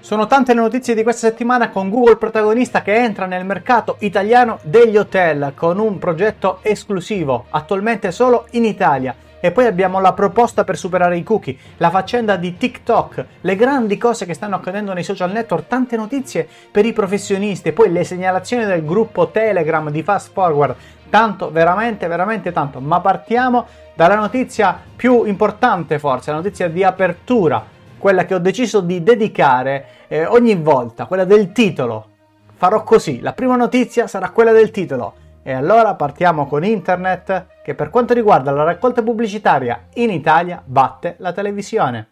Sono tante le notizie di questa settimana con Google protagonista che entra nel mercato italiano degli hotel con un progetto esclusivo, attualmente solo in Italia. E poi abbiamo la proposta per superare i cookie, la faccenda di TikTok, le grandi cose che stanno accadendo nei social network, tante notizie per i professionisti poi le segnalazioni del gruppo Telegram di Fast Forward. Tanto, veramente, veramente tanto. Ma partiamo dalla notizia più importante forse, la notizia di apertura quella che ho deciso di dedicare eh, ogni volta, quella del titolo. Farò così, la prima notizia sarà quella del titolo. E allora partiamo con internet che per quanto riguarda la raccolta pubblicitaria in Italia batte la televisione.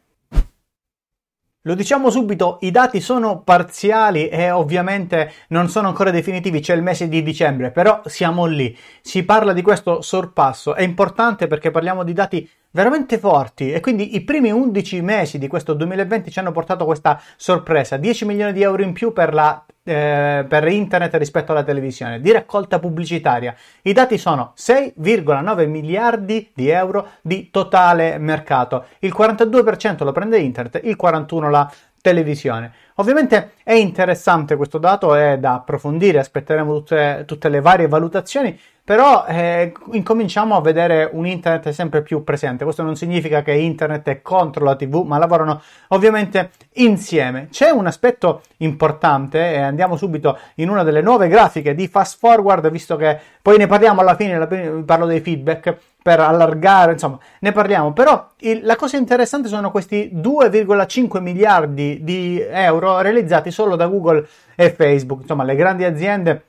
Lo diciamo subito, i dati sono parziali e ovviamente non sono ancora definitivi, c'è il mese di dicembre, però siamo lì. Si parla di questo sorpasso, è importante perché parliamo di dati veramente forti e quindi i primi 11 mesi di questo 2020 ci hanno portato questa sorpresa, 10 milioni di euro in più per, la, eh, per internet rispetto alla televisione, di raccolta pubblicitaria. I dati sono 6,9 miliardi di euro di totale mercato, il 42% lo prende internet, il 41% la televisione. Ovviamente è interessante questo dato, è da approfondire, aspetteremo tutte, tutte le varie valutazioni, però eh, incominciamo a vedere un internet sempre più presente. Questo non significa che internet è contro la TV, ma lavorano ovviamente insieme. C'è un aspetto importante e andiamo subito in una delle nuove grafiche di Fast Forward, visto che poi ne parliamo alla fine, parlo dei feedback per allargare, insomma, ne parliamo. Però il, la cosa interessante sono questi 2,5 miliardi di euro realizzati solo da Google e Facebook, insomma, le grandi aziende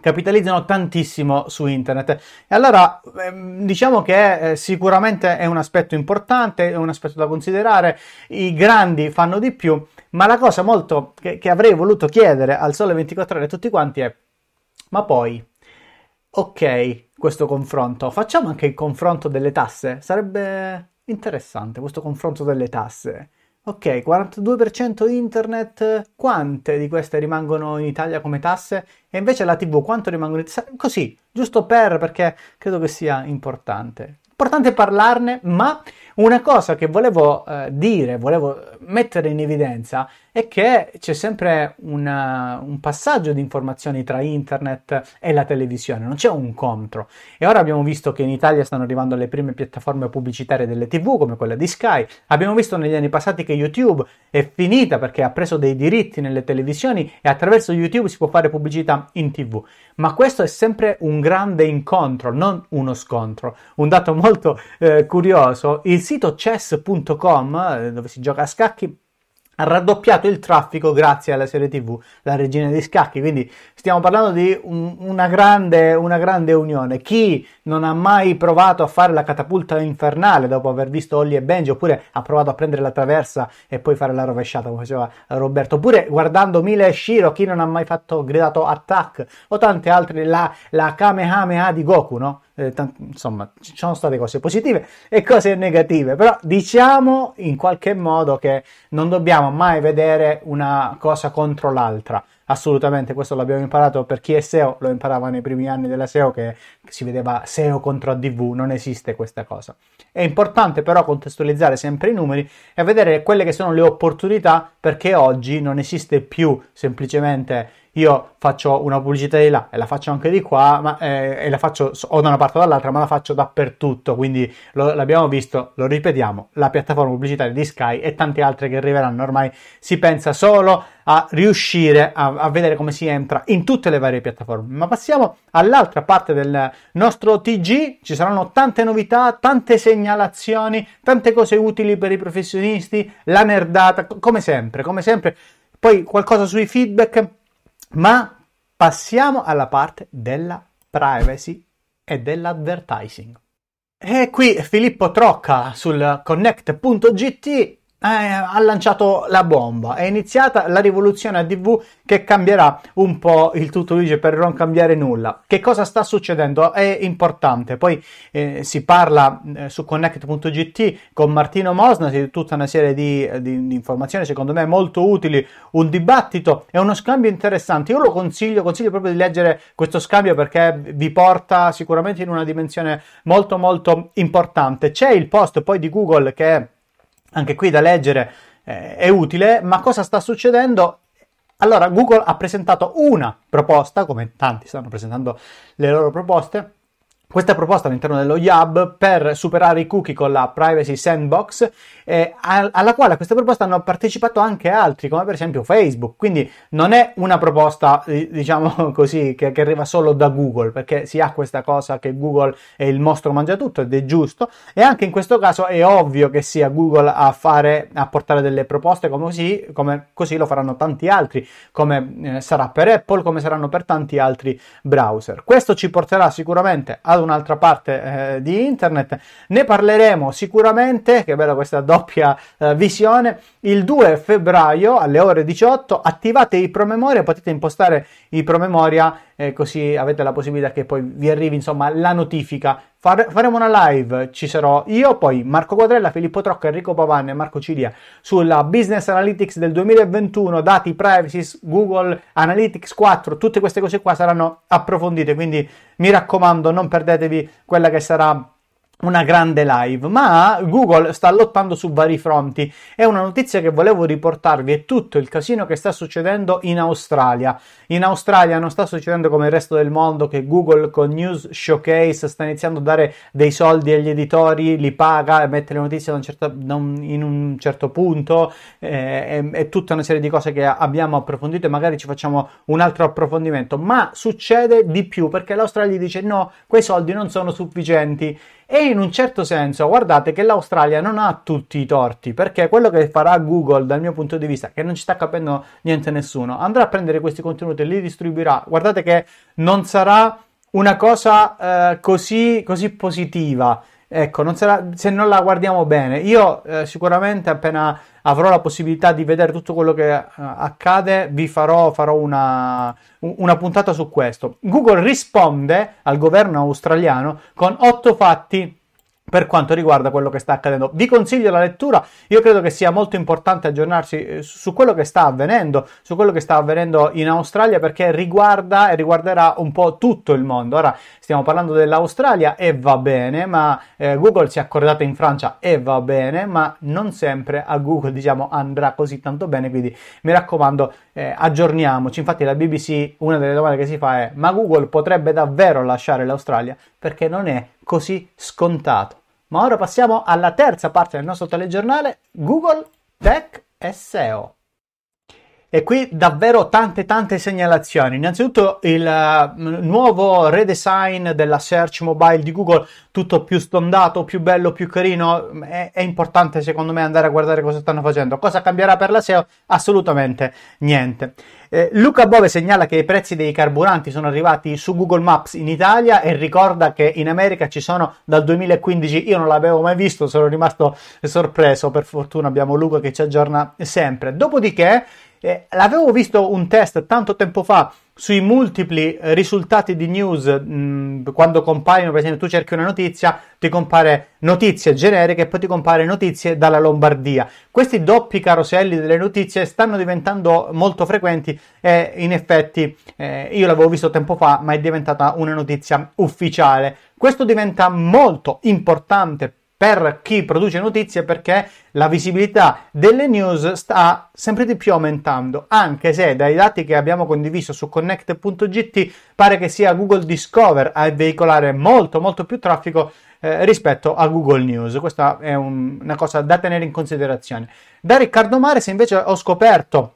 capitalizzano tantissimo su internet. E allora ehm, diciamo che eh, sicuramente è un aspetto importante, è un aspetto da considerare, i grandi fanno di più, ma la cosa molto che, che avrei voluto chiedere al Sole 24 ore a tutti quanti è, ma poi, ok, questo confronto, facciamo anche il confronto delle tasse, sarebbe interessante questo confronto delle tasse. Ok, 42% internet, quante di queste rimangono in Italia come tasse? E invece la TV, quanto rimangono in Italia? Così, giusto per, perché credo che sia importante. Importante parlarne, ma una cosa che volevo eh, dire, volevo mettere in evidenza è che c'è sempre una, un passaggio di informazioni tra internet e la televisione, non c'è un contro. E ora abbiamo visto che in Italia stanno arrivando le prime piattaforme pubblicitarie delle TV, come quella di Sky. Abbiamo visto negli anni passati che YouTube è finita perché ha preso dei diritti nelle televisioni e attraverso YouTube si può fare pubblicità in TV. Ma questo è sempre un grande incontro, non uno scontro. Un dato molto eh, curioso, il sito chess.com, eh, dove si gioca a scacchi, ha raddoppiato il traffico grazie alla serie TV La Regina dei Scacchi. Quindi stiamo parlando di un, una, grande, una, grande, unione. Chi non ha mai provato a fare la catapulta infernale dopo aver visto Ollie e Benji, oppure ha provato a prendere la traversa e poi fare la rovesciata come faceva Roberto, oppure guardando Mila e Shiro, chi non ha mai fatto gridato attack o tante altre, la, la Kamehameha di Goku, no? Eh, t- insomma, ci sono state cose positive e cose negative, però diciamo in qualche modo che non dobbiamo mai vedere una cosa contro l'altra. Assolutamente, questo l'abbiamo imparato per chi è SEO, lo imparava nei primi anni della SEO che si vedeva SEO contro ADV, non esiste questa cosa. È importante però contestualizzare sempre i numeri e vedere quelle che sono le opportunità perché oggi non esiste più semplicemente io faccio una pubblicità di là e la faccio anche di qua, ma, eh, e la faccio o da una parte o dall'altra, ma la faccio dappertutto. Quindi lo, l'abbiamo visto, lo ripetiamo, la piattaforma pubblicitaria di Sky e tante altre che arriveranno. Ormai si pensa solo a riuscire a, a vedere come si entra in tutte le varie piattaforme. Ma passiamo all'altra parte del nostro TG, ci saranno tante novità, tante segnalazioni, tante cose utili per i professionisti, la nerdata, come sempre, come sempre. Poi qualcosa sui feedback ma passiamo alla parte della privacy e dell'advertising. E qui Filippo Trocca sul connect.gt eh, ha lanciato la bomba. È iniziata la rivoluzione ADV che cambierà un po' il tutto dice per non cambiare nulla. Che cosa sta succedendo? È importante. Poi eh, si parla eh, su connect.gt con Martino Mosna di tutta una serie di, di, di, informazioni, secondo me molto utili, un dibattito e uno scambio interessante. Io lo consiglio, consiglio proprio di leggere questo scambio perché vi porta sicuramente in una dimensione molto molto importante. C'è il post poi di Google che è anche qui da leggere eh, è utile, ma cosa sta succedendo? Allora, Google ha presentato una proposta, come tanti stanno presentando le loro proposte, questa proposta all'interno dello YAB per superare i cookie con la Privacy Sandbox, eh, alla quale a questa proposta hanno partecipato anche altri, come per esempio Facebook. Quindi non è una proposta, diciamo così, che, che, arriva solo da Google, perché si ha questa cosa che Google è il mostro mangia tutto ed è giusto. E anche in questo caso è ovvio che sia Google a fare, a portare delle proposte come così, come così lo faranno tanti altri, come eh, sarà per Apple, come saranno per tanti altri browser. Questo ci porterà sicuramente ad un'altra parte eh, di internet. Ne parleremo sicuramente, che bella questa doppia eh, visione, il 2 febbraio alle ore 18. Attivate i promemoria, potete impostare i promemoria eh, così avete la possibilità che poi vi arrivi insomma la notifica. Fare, faremo una live, ci sarò io, poi Marco Quadrella, Filippo Trocca, Enrico Pavanne e Marco Cilia sulla Business Analytics del 2021, dati privacy, Google Analytics 4, tutte queste cose qua saranno approfondite, quindi mi raccomando non perdetevi quella che sarà una grande live, ma Google sta lottando su vari fronti. È una notizia che volevo riportarvi, è tutto il casino che sta succedendo in Australia. In Australia non sta succedendo come il resto del mondo che Google con News Showcase sta iniziando a dare dei soldi agli editori, li paga e mette le notizie un certo, in un certo punto, eh, è, è tutta una serie di cose che abbiamo approfondito e magari ci facciamo un altro approfondimento, ma succede di più perché l'Australia dice no, quei soldi non sono sufficienti e in un certo senso, guardate che l'Australia non ha tutti i torti, perché quello che farà Google dal mio punto di vista, che non ci sta capendo niente nessuno, andrà a prendere questi contenuti e li distribuirà. Guardate che non sarà una cosa eh, così, così positiva. Ecco, non sarà, se non la guardiamo bene, io eh, sicuramente appena avrò la possibilità di vedere tutto quello che uh, accade, vi farò, farò una, una, puntata su questo. Google risponde al governo australiano con otto fatti per quanto riguarda quello che sta accadendo. Vi consiglio la lettura, io credo che sia molto importante aggiornarsi eh, su quello che sta avvenendo, su quello che sta avvenendo in Australia perché riguarda e riguarderà un po' tutto il mondo. Ora stiamo parlando dell'Australia e va bene, ma eh, Google si è accordata in Francia e va bene, ma non sempre a Google diciamo andrà così tanto bene, quindi mi raccomando eh, aggiorniamoci. Infatti la BBC una delle domande che si fa è ma Google potrebbe davvero lasciare l'Australia? Perché non è così scontato. Ma ora passiamo alla terza parte del nostro telegiornale, Google Tech SEO. E qui davvero tante tante segnalazioni. Innanzitutto il uh, nuovo redesign della search mobile di Google, tutto più stondato, più bello, più carino. È, è, importante secondo me andare a guardare cosa stanno facendo. Cosa cambierà per la SEO? Assolutamente niente. Eh, Luca Bove segnala che i prezzi dei carburanti sono arrivati su Google Maps in Italia e ricorda che in America ci sono dal 2015. Io non l'avevo mai visto, sono rimasto sorpreso. Per fortuna abbiamo Luca che ci aggiorna sempre. Dopodiché eh, l'avevo visto un test tanto tempo fa sui multipli eh, risultati di news mh, quando compaiono, per esempio, tu cerchi una notizia, ti compare notizie generiche e poi ti compare notizie dalla Lombardia. Questi doppi caroselli delle notizie stanno diventando molto frequenti e in effetti eh, io l'avevo visto tempo fa, ma è diventata una notizia ufficiale. Questo diventa molto importante per chi produce notizie perché la visibilità delle news sta sempre di più aumentando, anche se dai dati che abbiamo condiviso su connect.gt pare che sia Google Discover a veicolare molto molto più traffico eh, rispetto a Google News. Questa è un, una cosa da tenere in considerazione. Da Riccardo Mares invece ho scoperto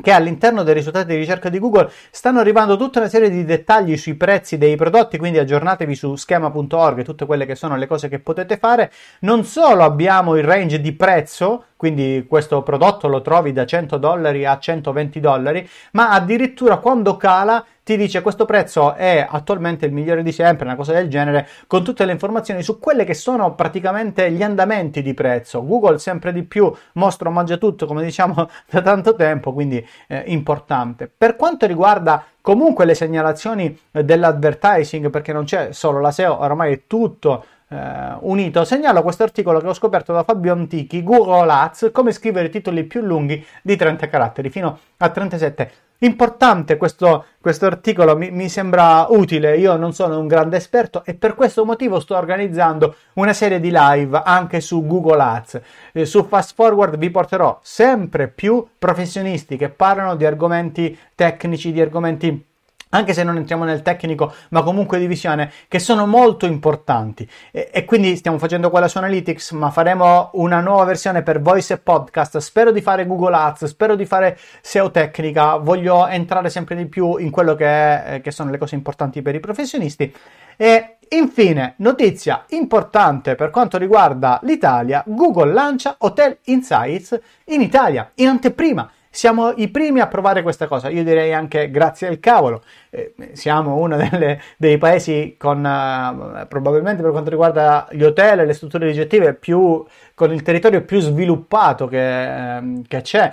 che all'interno dei risultati di ricerca di Google stanno arrivando tutta una serie di dettagli sui prezzi dei prodotti, quindi aggiornatevi su schema.org e tutte quelle che sono le cose che potete fare. Non solo abbiamo il range di prezzo, quindi questo prodotto lo trovi da 100 dollari a 120 dollari, ma addirittura quando cala ti dice questo prezzo è attualmente il migliore di sempre, una cosa del genere, con tutte le informazioni su quelle che sono praticamente gli andamenti di prezzo. Google sempre di più mostra mangia tutto, come diciamo da tanto tempo, quindi eh, importante. Per quanto riguarda comunque le segnalazioni eh, dell'advertising, perché non c'è solo la SEO, ormai è tutto eh, unito, segnalo questo articolo che ho scoperto da Fabio Antichi, Google Ads, come scrivere titoli più lunghi di 30 caratteri, fino a 37 Importante questo, questo articolo, mi, mi, sembra utile, io non sono un grande esperto e per questo motivo sto organizzando una serie di live anche su Google Ads. Eh, su Fast Forward vi porterò sempre più professionisti che parlano di argomenti tecnici, di argomenti anche se non entriamo nel tecnico, ma comunque di visione, che sono molto importanti. E, e, quindi stiamo facendo quella su Analytics, ma faremo una nuova versione per voice e podcast. Spero di fare Google Ads, spero di fare SEO tecnica, voglio entrare sempre di più in quello che, è, che sono le cose importanti per i professionisti. E infine, notizia importante per quanto riguarda l'Italia, Google lancia Hotel Insights in Italia, in anteprima. Siamo i primi a provare questa cosa, io direi anche grazie al cavolo. Eh, siamo uno delle, dei paesi con, uh, probabilmente per quanto riguarda gli hotel e le strutture ricettive, più, con il territorio più sviluppato che, uh, che c'è,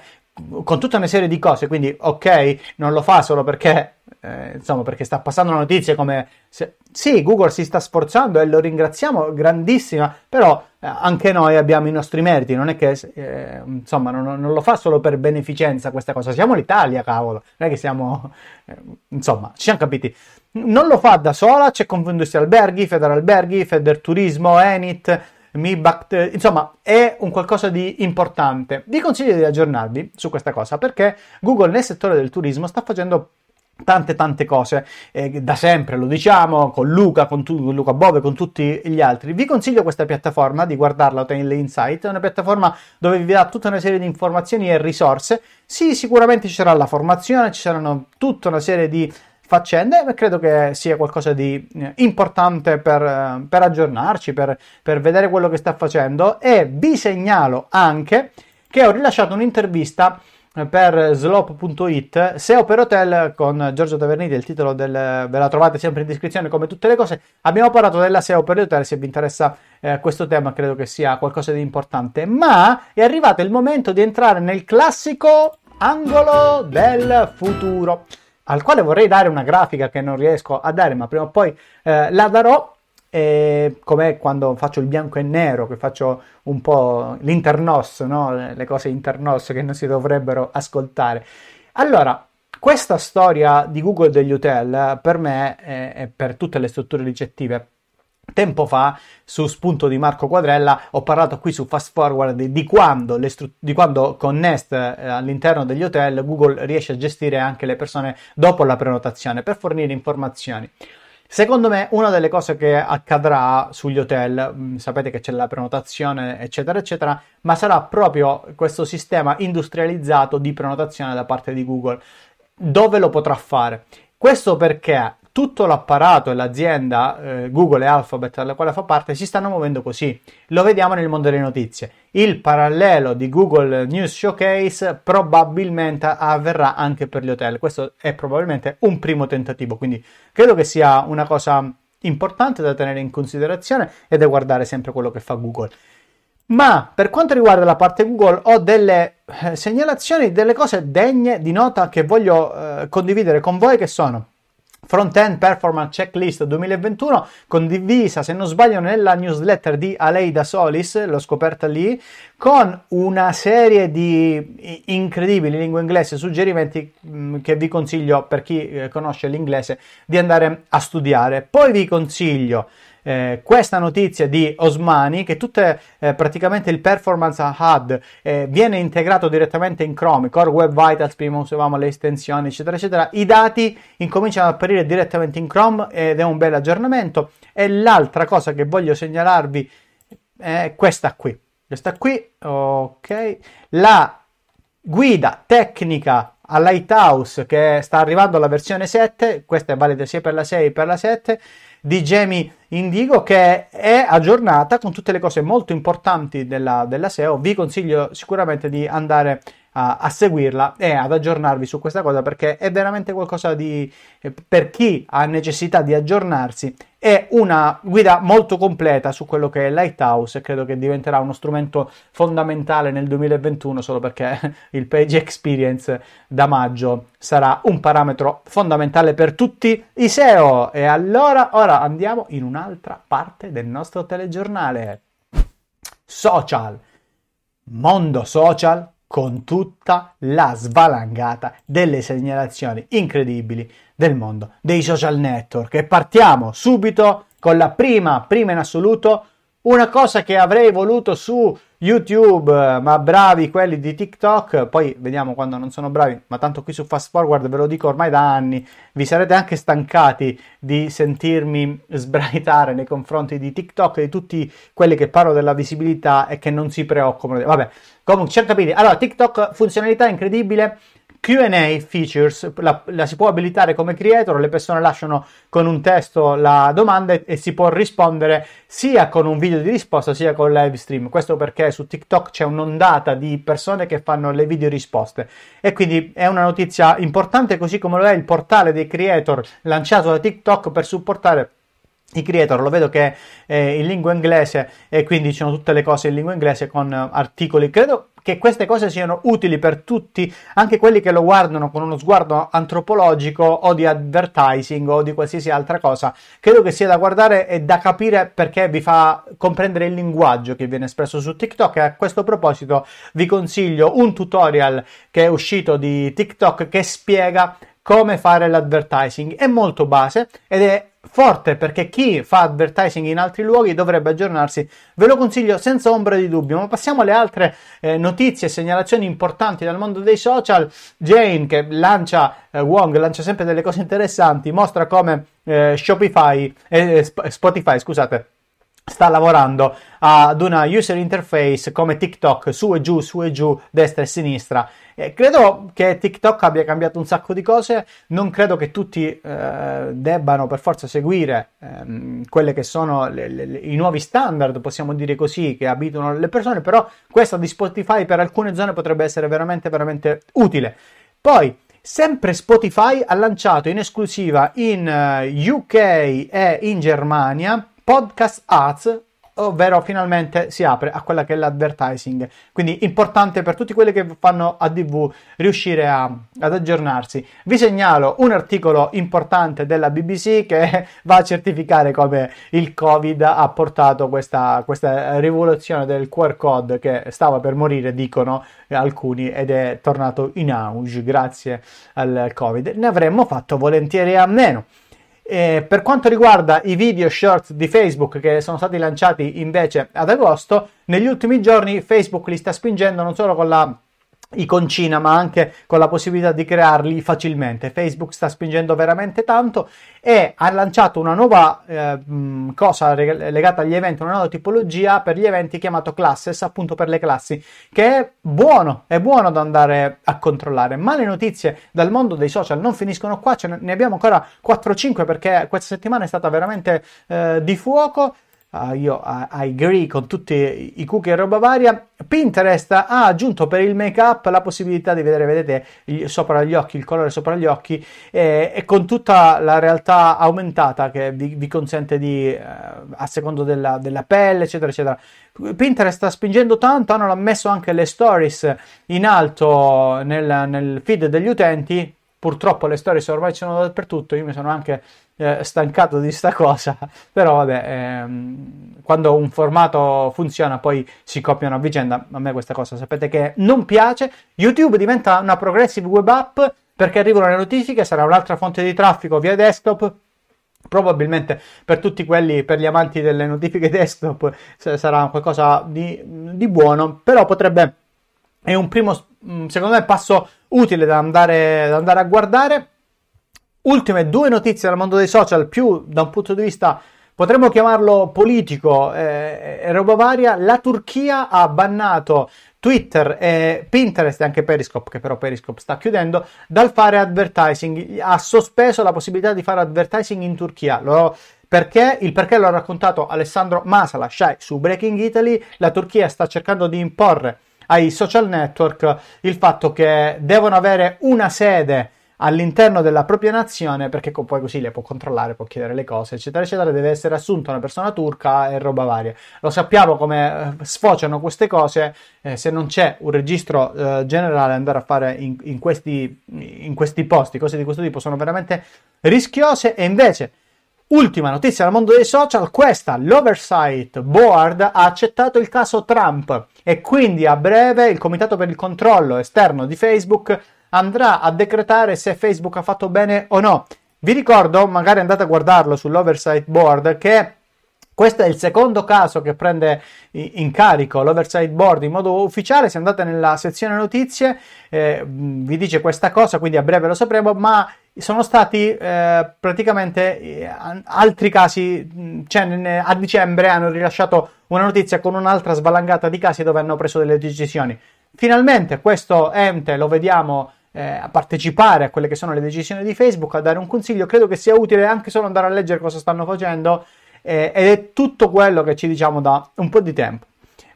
con tutta una serie di cose, quindi ok, non lo fa solo perché eh, insomma, perché sta passando la notizia come se, sì, Google si sta sforzando e lo ringraziamo, grandissima, però eh, anche noi abbiamo i nostri meriti, non è che eh, insomma non, non, lo fa solo per beneficenza questa cosa, siamo l'Italia, cavolo, non è che siamo eh, insomma, ci siamo capiti. Non lo fa da sola, c'è Confindustria Alberghi, Federalberghi, Federturismo, Enit, Mibact, insomma, è un qualcosa di importante. Vi consiglio di aggiornarvi su questa cosa perché Google nel settore del turismo sta facendo tante tante cose. Eh, da sempre lo diciamo con Luca con, tu, Luca Bove con tutti gli altri. Vi consiglio questa piattaforma di guardarla Hotel Insight. È una piattaforma dove vi dà tutta una serie di informazioni e risorse. Sì sicuramente ci sarà la formazione ci saranno tutta una serie di faccende credo che sia qualcosa di eh, importante per, eh, per aggiornarci per, per vedere quello che sta facendo. E vi segnalo anche che ho rilasciato un'intervista per slop.it SEO per hotel con Giorgio Taverniti il titolo del, ve la trovate sempre in descrizione come tutte le cose. Abbiamo parlato della SEO per hotel se vi interessa eh, questo tema credo che sia qualcosa di importante. Ma è arrivato il momento di entrare nel classico angolo del futuro al quale vorrei dare una grafica che non riesco a dare ma prima o poi eh, la darò e come quando faccio il bianco e nero, che faccio un po' l'internos, no? le cose internos che non si dovrebbero ascoltare. Allora, questa storia di Google degli hotel per me e per tutte le strutture ricettive Tempo fa, su spunto di Marco Quadrella, ho parlato qui su Fast Forward di quando, stru- di quando con Nest eh, all'interno degli hotel Google riesce a gestire anche le persone dopo la prenotazione per fornire informazioni. Secondo me una delle cose che accadrà sugli hotel, mm, sapete che c'è la prenotazione eccetera eccetera, ma sarà proprio questo sistema industrializzato di prenotazione da parte di Google. Dove lo potrà fare? Questo perché tutto l'apparato e l'azienda eh, Google e Alphabet alla quale fa parte si stanno muovendo così. Lo vediamo nel mondo delle notizie. Il parallelo di Google News Showcase probabilmente avverrà anche per gli hotel. Questo è probabilmente un primo tentativo, quindi credo che sia una cosa importante da tenere in considerazione e da guardare sempre quello che fa Google. Ma per quanto riguarda la parte Google ho delle eh, segnalazioni, delle cose degne di nota che voglio eh, condividere con voi che sono Front-End Performance Checklist 2021 condivisa, se non sbaglio, nella newsletter di Aleida Solis, l'ho scoperta lì, con una serie di incredibili lingua inglese suggerimenti mm, che vi consiglio per chi eh, conosce l'inglese di andare a studiare. Poi vi consiglio eh, questa notizia di Osmani che tutte eh, praticamente il performance HUD eh, viene integrato direttamente in Chrome, Core Web Vitals, prima usavamo le estensioni eccetera eccetera, i dati incominciano ad apparire direttamente in Chrome ed è un bel aggiornamento. E l'altra cosa che voglio segnalarvi è questa qui, questa qui, ok, la guida tecnica a Lighthouse che sta arrivando alla versione 7, questa è valida sia per la 6 che per la 7, di Jamie Indigo che è aggiornata con tutte le cose molto importanti della, della SEO. Vi consiglio sicuramente di andare a, a, seguirla e ad aggiornarvi su questa cosa perché è veramente qualcosa di eh, per chi ha necessità di aggiornarsi è una guida molto completa su quello che è Lighthouse e credo che diventerà uno strumento fondamentale nel 2021 solo perché il page experience da maggio sarà un parametro fondamentale per tutti. I SEO e allora ora andiamo in un'altra parte del nostro telegiornale. Social. Mondo social con tutta la svalangata delle segnalazioni incredibili del mondo dei social network. E partiamo subito con la prima, prima in assoluto, una cosa che avrei voluto su YouTube, ma bravi quelli di TikTok, poi vediamo quando non sono bravi, ma tanto qui su Fast Forward ve lo dico ormai da anni, vi sarete anche stancati di sentirmi sbraitare nei confronti di TikTok e di tutti quelli che parlano della visibilità e che non si preoccupano. Vabbè, comunque, capite. Allora, TikTok funzionalità incredibile, QA features la, la, si può abilitare come creator, le persone lasciano con un testo la domanda e, e, si può rispondere sia con un video di risposta sia con live stream. Questo perché su TikTok c'è un'ondata di persone che fanno le video risposte e quindi è una notizia importante, così come lo è il portale dei creator lanciato da TikTok per supportare i creator lo vedo che è in lingua inglese e quindi ci sono tutte le cose in lingua inglese con articoli credo che queste cose siano utili per tutti, anche quelli che lo guardano con uno sguardo antropologico o di advertising o di qualsiasi altra cosa. Credo che sia da guardare e da capire perché vi fa comprendere il linguaggio che viene espresso su TikTok e a questo proposito vi consiglio un tutorial che è uscito di TikTok che spiega come fare l'advertising. È molto base ed è forte perché chi fa advertising in altri luoghi dovrebbe aggiornarsi. Ve lo consiglio senza ombra di dubbio. Ma passiamo alle altre eh, notizie e segnalazioni importanti dal mondo dei social. Jane, che lancia, eh, Wong lancia sempre delle cose interessanti, mostra come eh, Shopify, eh, Spotify, scusate sta lavorando ad una user interface come TikTok su e giù, su e giù, destra e sinistra. Eh, credo che TikTok abbia cambiato un sacco di cose, non credo che tutti eh, debbano per forza seguire ehm, quelli che sono le, le, i nuovi standard, possiamo dire così, che abitano le persone, però questa di Spotify per alcune zone potrebbe essere veramente, veramente utile. Poi, Sempre Spotify ha lanciato in esclusiva in uh, UK e in Germania Podcast Ads ovvero finalmente si apre a quella che è l'advertising. Quindi importante per tutti quelli che fanno ADV riuscire a, ad aggiornarsi. Vi segnalo un articolo importante della BBC che va a certificare come il Covid ha portato questa, questa rivoluzione del QR code che stava per morire, dicono alcuni, ed è tornato in auge grazie al Covid. Ne avremmo fatto volentieri a meno. Eh, per quanto riguarda i video short di Facebook che sono stati lanciati invece ad agosto, negli ultimi giorni Facebook li sta spingendo non solo con la iconcina ma anche con la possibilità di crearli facilmente. Facebook sta spingendo veramente tanto e ha lanciato una nuova eh, cosa legata agli eventi una nuova tipologia per gli eventi chiamato classes appunto per le classi che è buono è buono da andare a controllare. Ma le notizie dal mondo dei social non finiscono qua ce ne abbiamo ancora 4-5 perché questa settimana è stata veramente eh, di fuoco uh, io uh, I agree con tutti i cookie e roba varia. Pinterest ha aggiunto per il make up la possibilità di vedere, vedete, il, sopra gli occhi, il colore sopra gli occhi eh, e con tutta la realtà aumentata che vi, vi consente di, eh, a secondo della, della pelle, eccetera, eccetera. Pinterest sta spingendo tanto, hanno messo anche le stories in alto nel, nel feed degli utenti. Purtroppo le stories ormai sono dappertutto, io mi sono anche eh, stancato di sta cosa, però vabbè, ehm, quando un formato funziona poi si copiano a vicenda, a me questa cosa sapete che non piace, YouTube diventa una progressive web app perché arrivano le notifiche, sarà un'altra fonte di traffico via desktop, probabilmente per tutti quelli, per gli amanti delle notifiche desktop sarà qualcosa di, di buono, però potrebbe, è un primo, mm, secondo me, passo utile da andare, da andare a guardare ultime due notizie dal mondo dei social, più da un punto di vista potremmo chiamarlo politico eh, e roba varia. La Turchia ha bannato Twitter e Pinterest e anche Periscope, che però Periscope sta chiudendo, dal fare advertising. Ha sospeso la possibilità di fare advertising in Turchia. Lo, perché? Il perché l'ha raccontato Alessandro Masala Shai su Breaking Italy. La Turchia sta cercando di imporre ai social network il fatto che devono avere una sede all'interno della propria nazione perché poi così le può controllare, può chiedere le cose, eccetera, eccetera. Deve essere assunta una persona turca e roba varia. Lo sappiamo come eh, sfociano queste cose eh, se non c'è un registro eh, generale andare a fare in, in, questi, in questi posti, cose di questo tipo sono veramente rischiose e invece Ultima notizia dal mondo dei social, questa, l'Oversight Board ha accettato il caso Trump e quindi a breve il Comitato per il controllo esterno di Facebook andrà a decretare se Facebook ha fatto bene o no. Vi ricordo, magari andate a guardarlo sull'Oversight Board, che questo è il secondo caso che prende in carico l'Oversight Board in modo ufficiale. Se andate nella sezione notizie, eh, vi dice questa cosa, quindi a breve lo sapremo, ma sono stati eh, praticamente eh, altri casi, cioè a dicembre hanno rilasciato una notizia con un'altra svalangata di casi dove hanno preso delle decisioni. Finalmente questo ente lo vediamo eh, a partecipare a quelle che sono le decisioni di Facebook, a dare un consiglio, credo che sia utile anche solo andare a leggere cosa stanno facendo eh, ed è tutto quello che ci diciamo da un po' di tempo.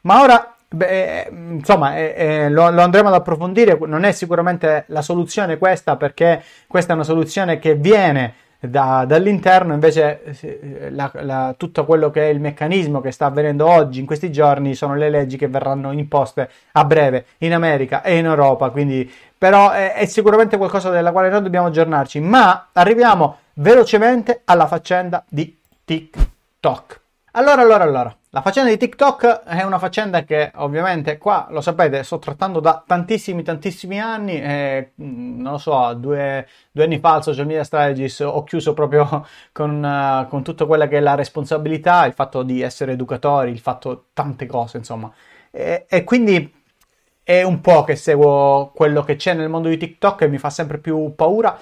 Ma ora, beh, insomma, eh, eh, lo, lo, andremo ad approfondire, non è sicuramente la soluzione questa perché questa è una soluzione che viene da, dall'interno, invece eh, la, la, tutto quello che è il meccanismo che sta avvenendo oggi, in questi giorni, sono le leggi che verranno imposte a breve in America e in Europa, quindi però è, è sicuramente qualcosa della quale noi dobbiamo aggiornarci, ma arriviamo velocemente alla faccenda di TikTok. Allora, allora, allora, la faccenda di TikTok è una faccenda che ovviamente qua, lo sapete, sto trattando da tantissimi, tantissimi anni e mm, non lo so, due, due anni fa al Social Media Strategies ho chiuso proprio con, uh, con tutta quella che è la responsabilità, il fatto di essere educatori, il fatto tante cose, insomma. E, e quindi è un po' che seguo quello che c'è nel mondo di TikTok e mi fa sempre più paura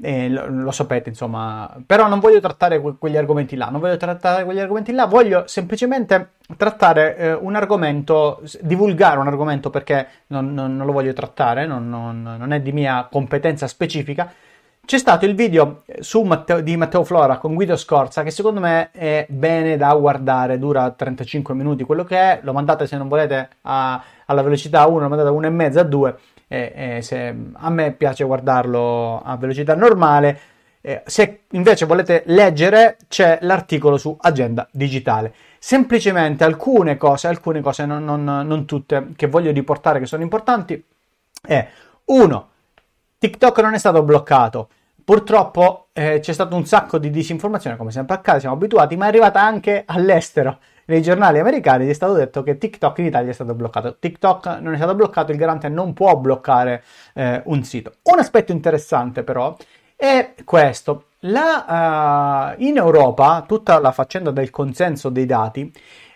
eh, lo, lo, sapete, insomma, però non voglio trattare que- quegli argomenti là, non voglio trattare quegli argomenti là, voglio semplicemente trattare eh, un argomento, divulgare un argomento perché non, non, non lo voglio trattare, non, non, è di mia competenza specifica. C'è stato il video Matteo, di Matteo Flora con Guido Scorza che secondo me è bene da guardare, dura 35 minuti quello che è, lo mandate se non volete a, alla velocità 1, lo mandate a 1,5 a 2 e, e se, a me piace guardarlo a velocità normale. Eh, se invece volete leggere, c'è l'articolo su Agenda Digitale. Semplicemente alcune cose, alcune cose, non, non, non tutte, che voglio riportare che sono importanti. È uno, TikTok non è stato bloccato. Purtroppo eh, c'è stato un sacco di disinformazione, come sempre accade, siamo abituati, ma è arrivata anche all'estero nei giornali americani gli è stato detto che TikTok in Italia è stato bloccato. TikTok non è stato bloccato, il garante non può bloccare eh, un sito. Un aspetto interessante però è questo. La, uh, in Europa tutta la faccenda del consenso dei dati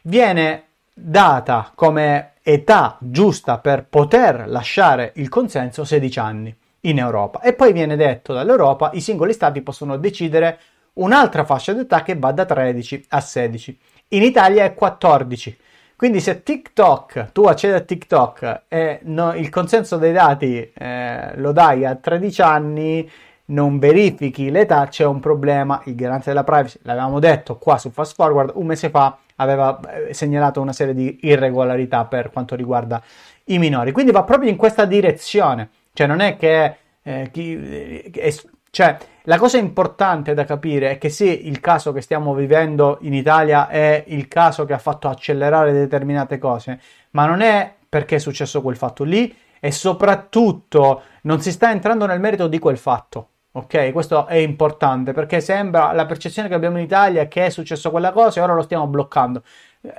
viene data come età giusta per poter lasciare il consenso 16 anni in Europa e poi viene detto dall'Europa i singoli stati possono decidere un'altra fascia d'età che va da 13 a 16 in Italia è 14. Quindi se TikTok, tu accedi a TikTok e no, il consenso dei dati eh, lo dai a 13 anni, non verifichi l'età, c'è un problema. Il garante della privacy, l'avevamo detto qua su Fast Forward, un mese fa aveva eh, segnalato una serie di irregolarità per quanto riguarda i minori. Quindi va proprio in questa direzione. Cioè non è che... Eh, chi, eh, cioè, la cosa importante da capire è che sì, il caso che stiamo vivendo in Italia è il caso che ha fatto accelerare determinate cose, ma non è perché è successo quel fatto lì e soprattutto non si sta entrando nel merito di quel fatto. Ok, questo è importante perché sembra la percezione che abbiamo in Italia che è successo quella cosa e ora lo stiamo bloccando.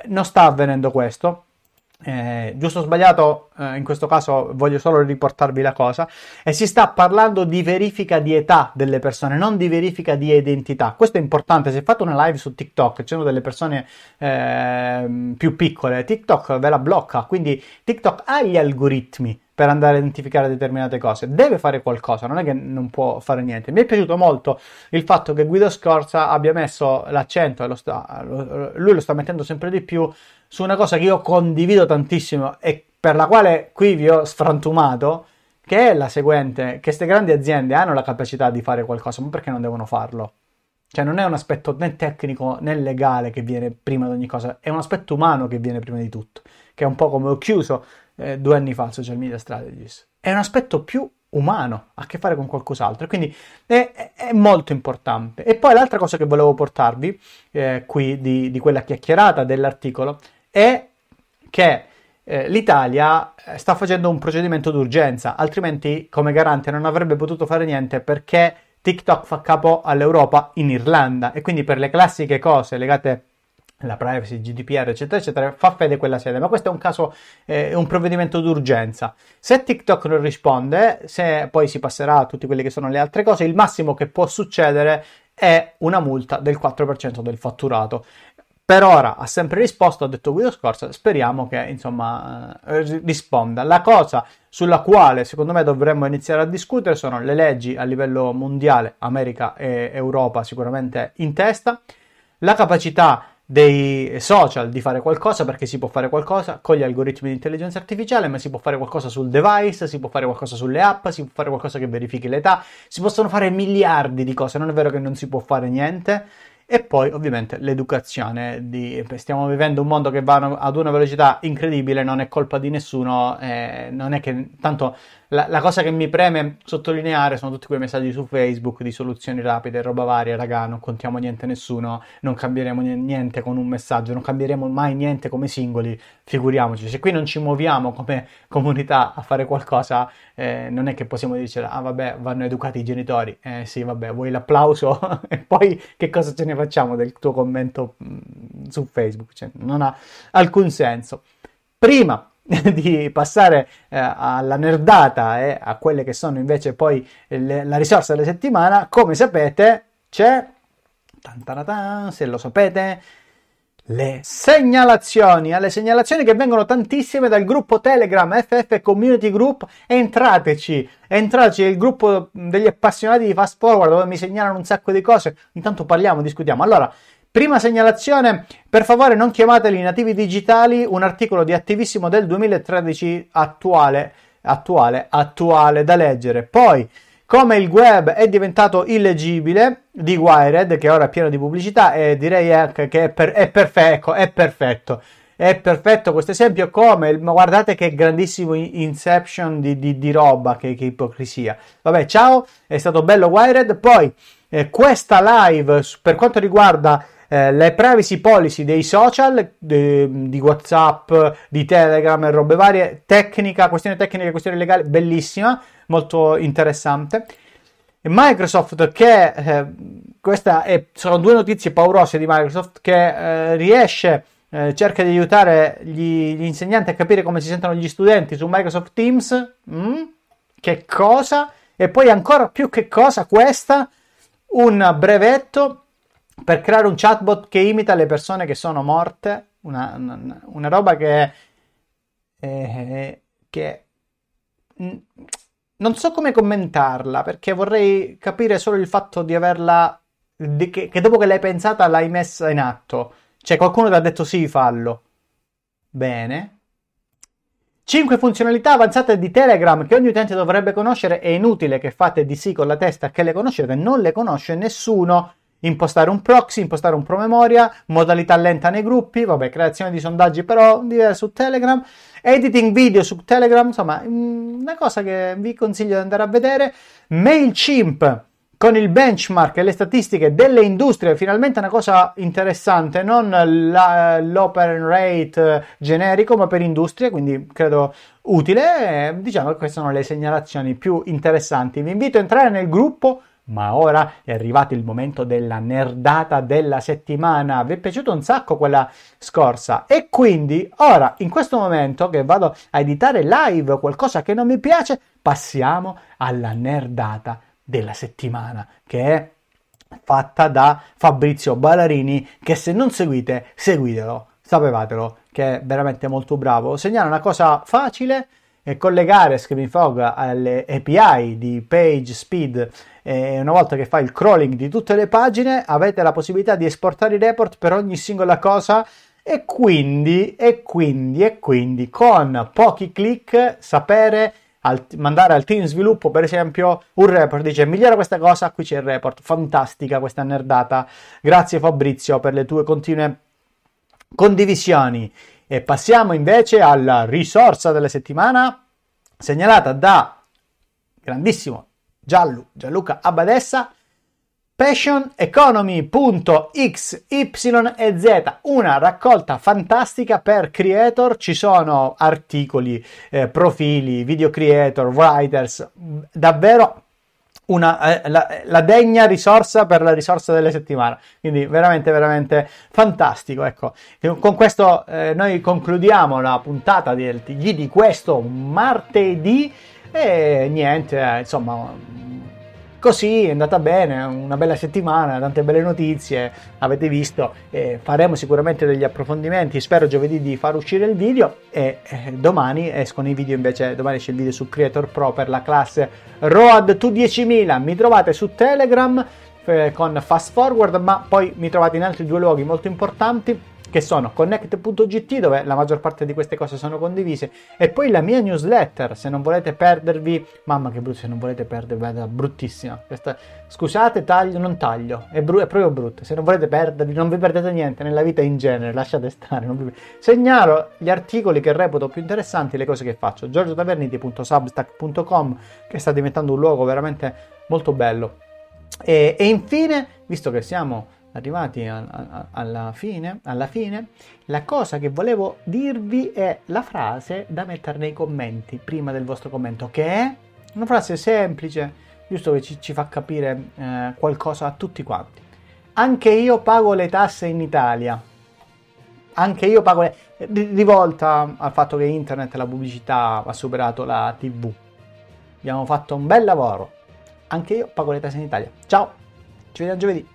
Non sta avvenendo questo eh, giusto o sbagliato, eh, in questo caso voglio solo riportarvi la cosa, e si sta parlando di verifica di età delle persone, non di verifica di identità. Questo è importante, se fate una live su TikTok, ci sono delle persone eh, più piccole, TikTok ve la blocca, quindi TikTok ha gli algoritmi per andare a identificare determinate cose. Deve fare qualcosa, non è che non può fare niente. Mi è piaciuto molto il fatto che Guido Scorza abbia messo l'accento, e lo sta, lo, lui lo sta mettendo sempre di più, su una cosa che io condivido tantissimo e per la quale qui vi ho sfrantumato, che è la seguente, che queste grandi aziende hanno la capacità di fare qualcosa, ma perché non devono farlo? Cioè non è un aspetto né tecnico né legale che viene prima di ogni cosa, è un aspetto umano che viene prima di tutto, che è un po' come ho chiuso eh, due anni fa Social Media Strategies. È un aspetto più umano, ha a che fare con qualcos'altro, quindi è, è, molto importante. E poi l'altra cosa che volevo portarvi eh, qui di, di quella chiacchierata dell'articolo è che eh, l'Italia eh, sta facendo un procedimento d'urgenza, altrimenti come garante non avrebbe potuto fare niente perché TikTok fa capo all'Europa in Irlanda e quindi per le classiche cose legate alla privacy, GDPR, eccetera, eccetera, fa fede quella sede. Ma questo è un caso, è eh, un provvedimento d'urgenza. Se TikTok non risponde, se poi si passerà a tutte quelle che sono le altre cose, il massimo che può succedere è una multa del 4% del fatturato. Per ora ha sempre risposto, ha detto Guido Scorza, speriamo che insomma eh, risponda. La cosa sulla quale secondo me dovremmo iniziare a discutere sono le leggi a livello mondiale, America e Europa sicuramente in testa, la capacità dei social di fare qualcosa perché si può fare qualcosa con gli algoritmi di intelligenza artificiale, ma si può fare qualcosa sul device, si può fare qualcosa sulle app, si può fare qualcosa che verifichi l'età, si possono fare miliardi di cose, non è vero che non si può fare niente e poi ovviamente l'educazione. Di, stiamo vivendo un mondo che va ad una velocità incredibile, non è colpa di nessuno, eh, non è che tanto la, la, cosa che mi preme sottolineare sono tutti quei messaggi su Facebook di soluzioni rapide, roba varia, raga, non contiamo niente a nessuno, non cambieremo niente con un messaggio, non cambieremo mai niente come singoli, figuriamoci. Se qui non ci muoviamo come comunità a fare qualcosa, eh, non è che possiamo dire, ah vabbè, vanno educati i genitori, eh sì, vabbè, vuoi l'applauso e poi che cosa ce ne facciamo del tuo commento mh, mm, su Facebook? Cioè, non ha alcun senso. Prima di passare eh, alla nerdata e a quelle che sono invece poi le, la risorsa della settimana, come sapete c'è, se lo sapete, le segnalazioni, alle segnalazioni che vengono tantissime dal gruppo Telegram FF Community Group, entrateci, entrateci nel gruppo degli appassionati di Fast Forward dove mi segnalano un sacco di cose, intanto parliamo, discutiamo. Allora, Prima segnalazione, per favore non chiamateli nativi digitali, un articolo di attivissimo del 2013 attuale, attuale, attuale da leggere. Poi, come il web è diventato illegibile di Wired, che ora è pieno di pubblicità, e direi anche che è, per, è, perfetto, ecco, è perfetto. È perfetto questo esempio, come ma guardate che grandissimo inception di, di, di roba, che, che, ipocrisia. Vabbè, ciao, è stato bello Wired. Poi, eh, questa live per quanto riguarda eh, le privacy policy dei social, di, di, WhatsApp, di Telegram e robe varie, tecnica, questione tecnica, questione legale, bellissima, molto interessante. Microsoft che, eh, queste sono due notizie paurose di Microsoft che eh, riesce, eh, cerca di aiutare gli, gli, insegnanti a capire come si sentono gli studenti su Microsoft Teams. Mm? Che cosa? E poi ancora più che cosa questa? Un brevetto per creare un chatbot che imita le persone che sono morte, una, una, una roba che, eh, che non so come commentarla perché vorrei capire solo il fatto di averla, di che, che, dopo che l'hai pensata l'hai messa in atto. Cioè qualcuno ti ha detto sì, fallo. Bene. 5 funzionalità avanzate di Telegram che ogni utente dovrebbe conoscere. È inutile che fate di sì con la testa che le conoscete, non le conosce nessuno impostare un proxy, impostare un promemoria, modalità lenta nei gruppi, vabbè, creazione di sondaggi però su Telegram, editing video su Telegram, insomma, mm, una cosa che vi consiglio di andare a vedere, MailChimp con il benchmark e le statistiche delle industrie, finalmente una cosa interessante, non la, l'open rate generico, ma per industrie, quindi credo utile. diciamo che queste sono le segnalazioni più interessanti. Vi invito a entrare nel gruppo ma ora è arrivato il momento della nerdata della settimana. Vi è piaciuto un sacco quella scorsa? E quindi ora, in questo momento che vado a editare live qualcosa che non mi piace, passiamo alla nerdata della settimana, che è fatta da Fabrizio Ballarini, che se non seguite, seguitelo, sapevatelo, che è veramente molto bravo. Segnala una cosa facile, è collegare Screaming alle API di PageSpeed e una volta che fa il crawling di tutte le pagine avete la possibilità di esportare i report per ogni singola cosa e quindi, e quindi, e quindi con pochi click sapere al, mandare al team sviluppo per esempio un report. Dice migliora questa cosa qui c'è il report. Fantastica questa nerdata. Grazie Fabrizio per le tue continue condivisioni e passiamo invece alla risorsa della settimana segnalata da grandissimo Giallo, Gianluca Abadessa, passioneconomy.xyz, una raccolta fantastica per creator, ci sono articoli, eh, profili, video creator, writers, davvero una, eh, la, la, degna risorsa per la risorsa delle settimane. Quindi veramente, veramente fantastico. Ecco, con questo eh, noi concludiamo la puntata del TG di questo martedì e niente, eh, insomma, Così è andata bene, una bella settimana, tante belle notizie, avete visto, eh, faremo sicuramente degli approfondimenti, spero giovedì di far uscire il video e eh, domani escono i video invece, domani c'è il video su Creator Pro per la classe Road to 10.000, mi trovate su Telegram eh, con Fast Forward, ma poi mi trovate in altri due luoghi molto importanti che sono connect.gt dove la maggior parte di queste cose sono condivise. E poi la mia newsletter se non volete perdervi mamma che brutto se non volete perdervi è bruttissima. Questa, scusate taglio non taglio è, bru- è, proprio brutto. Se non volete perdervi non vi perdete niente nella vita in genere lasciate stare vi... segnalo gli articoli che reputo più interessanti le cose che faccio. giorgiotaverniti.substack.com che sta diventando un luogo veramente molto bello. E, e infine visto che siamo arrivati a, a, alla, fine, alla fine, la cosa che volevo dirvi è la frase da mettere nei commenti prima del vostro commento, che è una frase semplice, giusto che ci, ci fa capire eh, qualcosa a tutti quanti. Anche io pago le tasse in Italia. Anche io pago le... rivolta al fatto che internet e la pubblicità ha superato la TV. Abbiamo fatto un bel lavoro. Anche io pago le tasse in Italia. Ciao, ci vediamo giovedì.